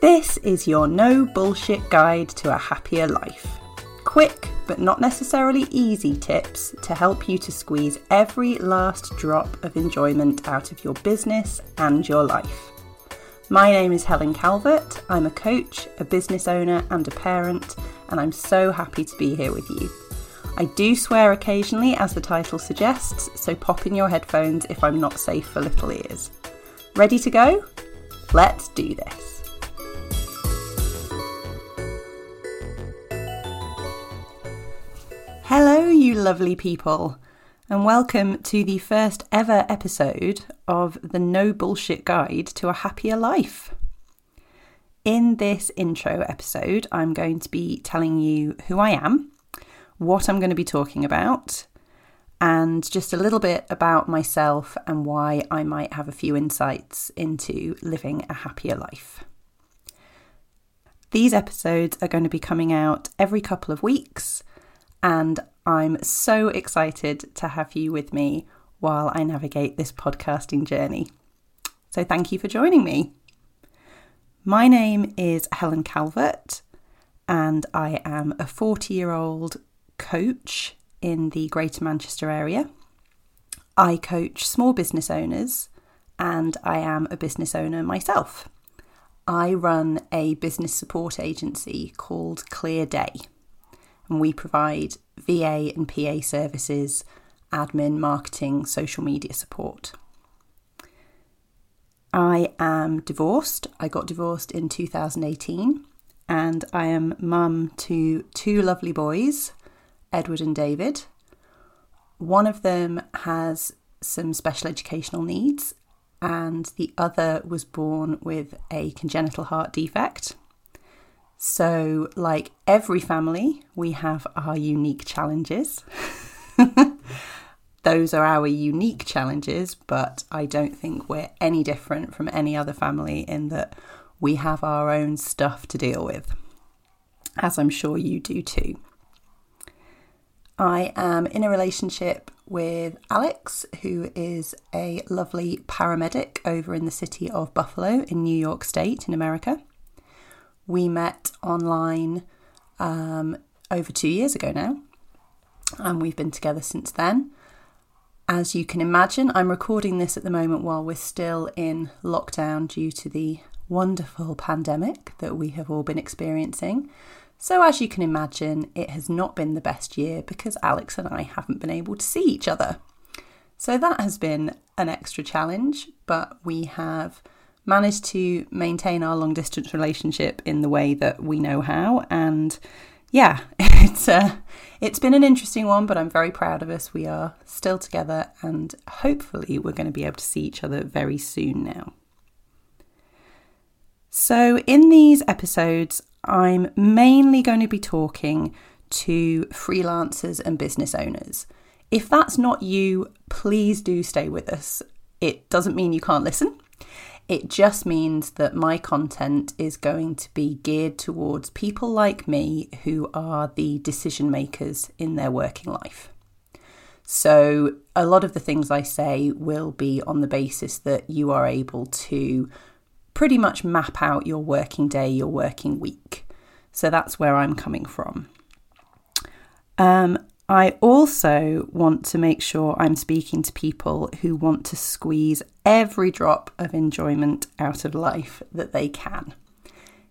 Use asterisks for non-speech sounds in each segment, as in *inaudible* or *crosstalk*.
This is your no bullshit guide to a happier life. Quick, but not necessarily easy tips to help you to squeeze every last drop of enjoyment out of your business and your life. My name is Helen Calvert. I'm a coach, a business owner, and a parent, and I'm so happy to be here with you. I do swear occasionally, as the title suggests, so pop in your headphones if I'm not safe for little ears. Ready to go? Let's do this. Hello, you lovely people, and welcome to the first ever episode of the No Bullshit Guide to a Happier Life. In this intro episode, I'm going to be telling you who I am, what I'm going to be talking about, and just a little bit about myself and why I might have a few insights into living a happier life. These episodes are going to be coming out every couple of weeks and I'm so excited to have you with me while I navigate this podcasting journey. So, thank you for joining me. My name is Helen Calvert, and I am a 40 year old coach in the Greater Manchester area. I coach small business owners, and I am a business owner myself. I run a business support agency called Clear Day and we provide VA and PA services, admin, marketing, social media support. I am divorced. I got divorced in 2018 and I am mum to two lovely boys, Edward and David. One of them has some special educational needs, and the other was born with a congenital heart defect. So, like every family, we have our unique challenges. *laughs* Those are our unique challenges, but I don't think we're any different from any other family in that we have our own stuff to deal with, as I'm sure you do too. I am in a relationship with Alex, who is a lovely paramedic over in the city of Buffalo in New York State in America. We met online um, over two years ago now, and we've been together since then. As you can imagine, I'm recording this at the moment while we're still in lockdown due to the wonderful pandemic that we have all been experiencing. So, as you can imagine, it has not been the best year because Alex and I haven't been able to see each other. So, that has been an extra challenge, but we have managed to maintain our long distance relationship in the way that we know how. And yeah, *laughs* it's uh, it's been an interesting one, but I'm very proud of us. We are still together, and hopefully, we're going to be able to see each other very soon now. So, in these episodes, I'm mainly going to be talking to freelancers and business owners. If that's not you, please do stay with us. It doesn't mean you can't listen. It just means that my content is going to be geared towards people like me who are the decision makers in their working life. So, a lot of the things I say will be on the basis that you are able to pretty much map out your working day, your working week. So, that's where I'm coming from. Um, I also want to make sure I'm speaking to people who want to squeeze every drop of enjoyment out of life that they can.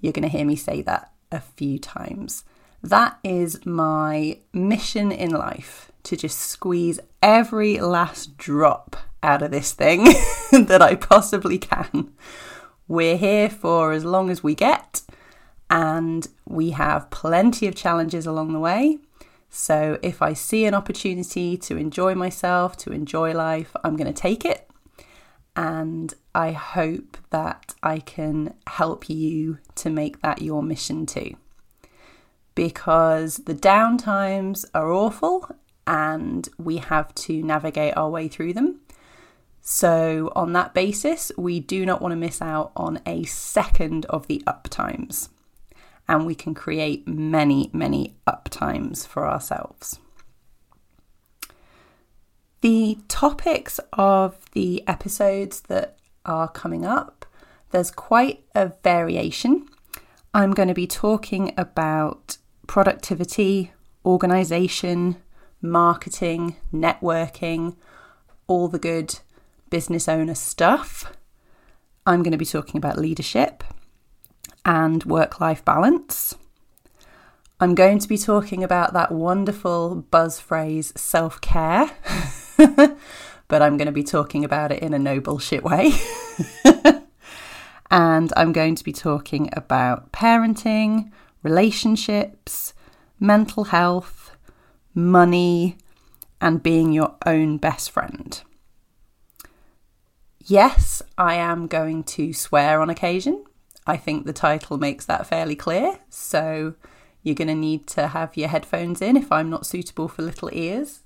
You're going to hear me say that a few times. That is my mission in life to just squeeze every last drop out of this thing *laughs* that I possibly can. We're here for as long as we get, and we have plenty of challenges along the way. So if I see an opportunity to enjoy myself, to enjoy life, I'm going to take it. And I hope that I can help you to make that your mission too. Because the downtimes are awful and we have to navigate our way through them. So, on that basis, we do not want to miss out on a second of the up times and we can create many, many uptimes for ourselves. The topics of the episodes that are coming up, there's quite a variation. I'm going to be talking about productivity, organization, marketing, networking, all the good business owner stuff. I'm going to be talking about leadership and work life balance. I'm going to be talking about that wonderful buzz phrase self care, *laughs* but I'm going to be talking about it in a no bullshit way. *laughs* and I'm going to be talking about parenting, relationships, mental health, money, and being your own best friend. Yes, I am going to swear on occasion. I think the title makes that fairly clear. So you're going to need to have your headphones in if I'm not suitable for little ears.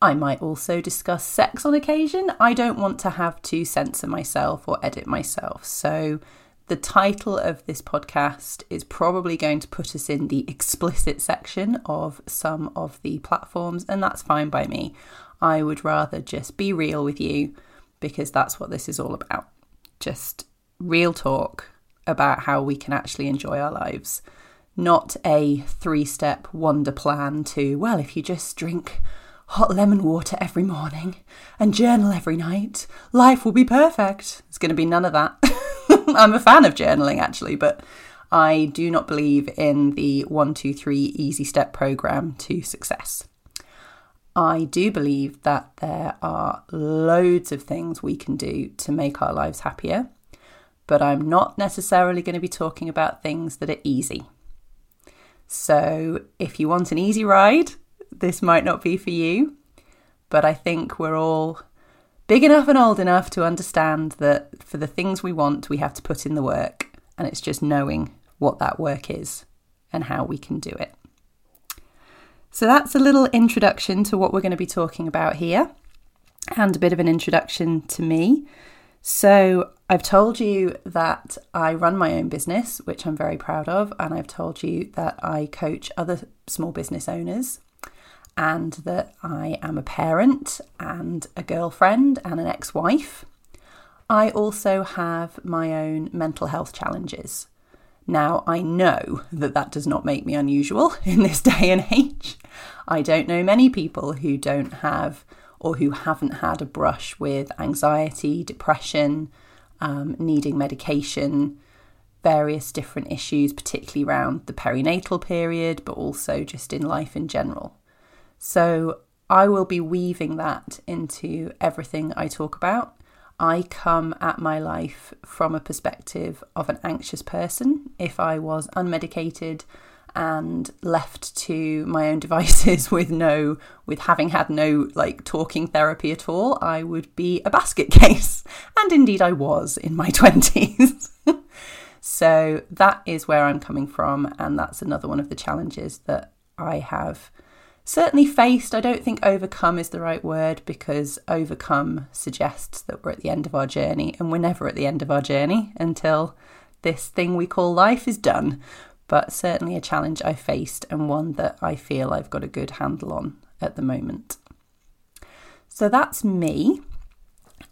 I might also discuss sex on occasion. I don't want to have to censor myself or edit myself. So the title of this podcast is probably going to put us in the explicit section of some of the platforms, and that's fine by me. I would rather just be real with you because that's what this is all about. Just real talk about how we can actually enjoy our lives, not a three step wonder plan to, well, if you just drink hot lemon water every morning and journal every night, life will be perfect. It's going to be none of that. *laughs* I'm a fan of journaling actually, but I do not believe in the one, two, three easy step program to success. I do believe that there are loads of things we can do to make our lives happier, but I'm not necessarily going to be talking about things that are easy. So, if you want an easy ride, this might not be for you, but I think we're all big enough and old enough to understand that for the things we want, we have to put in the work, and it's just knowing what that work is and how we can do it. So that's a little introduction to what we're going to be talking about here and a bit of an introduction to me. So, I've told you that I run my own business, which I'm very proud of, and I've told you that I coach other small business owners, and that I am a parent and a girlfriend and an ex wife. I also have my own mental health challenges. Now, I know that that does not make me unusual *laughs* in this day and age. I don't know many people who don't have or who haven't had a brush with anxiety, depression, um, needing medication, various different issues, particularly around the perinatal period, but also just in life in general. So I will be weaving that into everything I talk about. I come at my life from a perspective of an anxious person. If I was unmedicated and left to my own devices *laughs* with no with having had no like talking therapy at all i would be a basket *laughs* case and indeed i was in my *laughs* 20s so that is where i'm coming from and that's another one of the challenges that i have certainly faced. I don't think overcome is the right word because overcome suggests that we're at the end of our journey, and we're never at the end of our journey until this thing we call life is done. But certainly a challenge I faced and one that I feel I've got a good handle on at the moment. So that's me.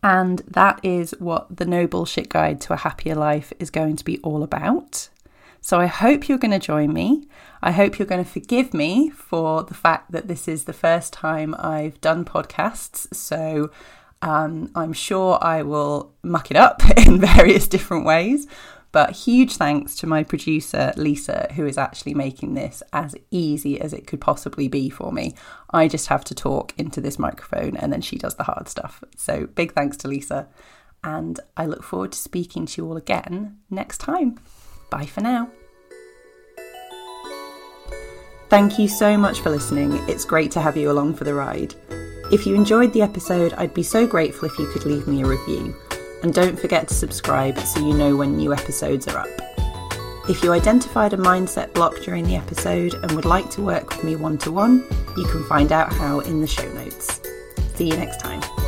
And that is what the No Bullshit Guide to a Happier Life is going to be all about. So I hope you're going to join me. I hope you're going to forgive me for the fact that this is the first time I've done podcasts. So um, I'm sure I will muck it up *laughs* in various different ways. But huge thanks to my producer, Lisa, who is actually making this as easy as it could possibly be for me. I just have to talk into this microphone and then she does the hard stuff. So big thanks to Lisa. And I look forward to speaking to you all again next time. Bye for now. Thank you so much for listening. It's great to have you along for the ride. If you enjoyed the episode, I'd be so grateful if you could leave me a review. And don't forget to subscribe so you know when new episodes are up. If you identified a mindset block during the episode and would like to work with me one to one, you can find out how in the show notes. See you next time.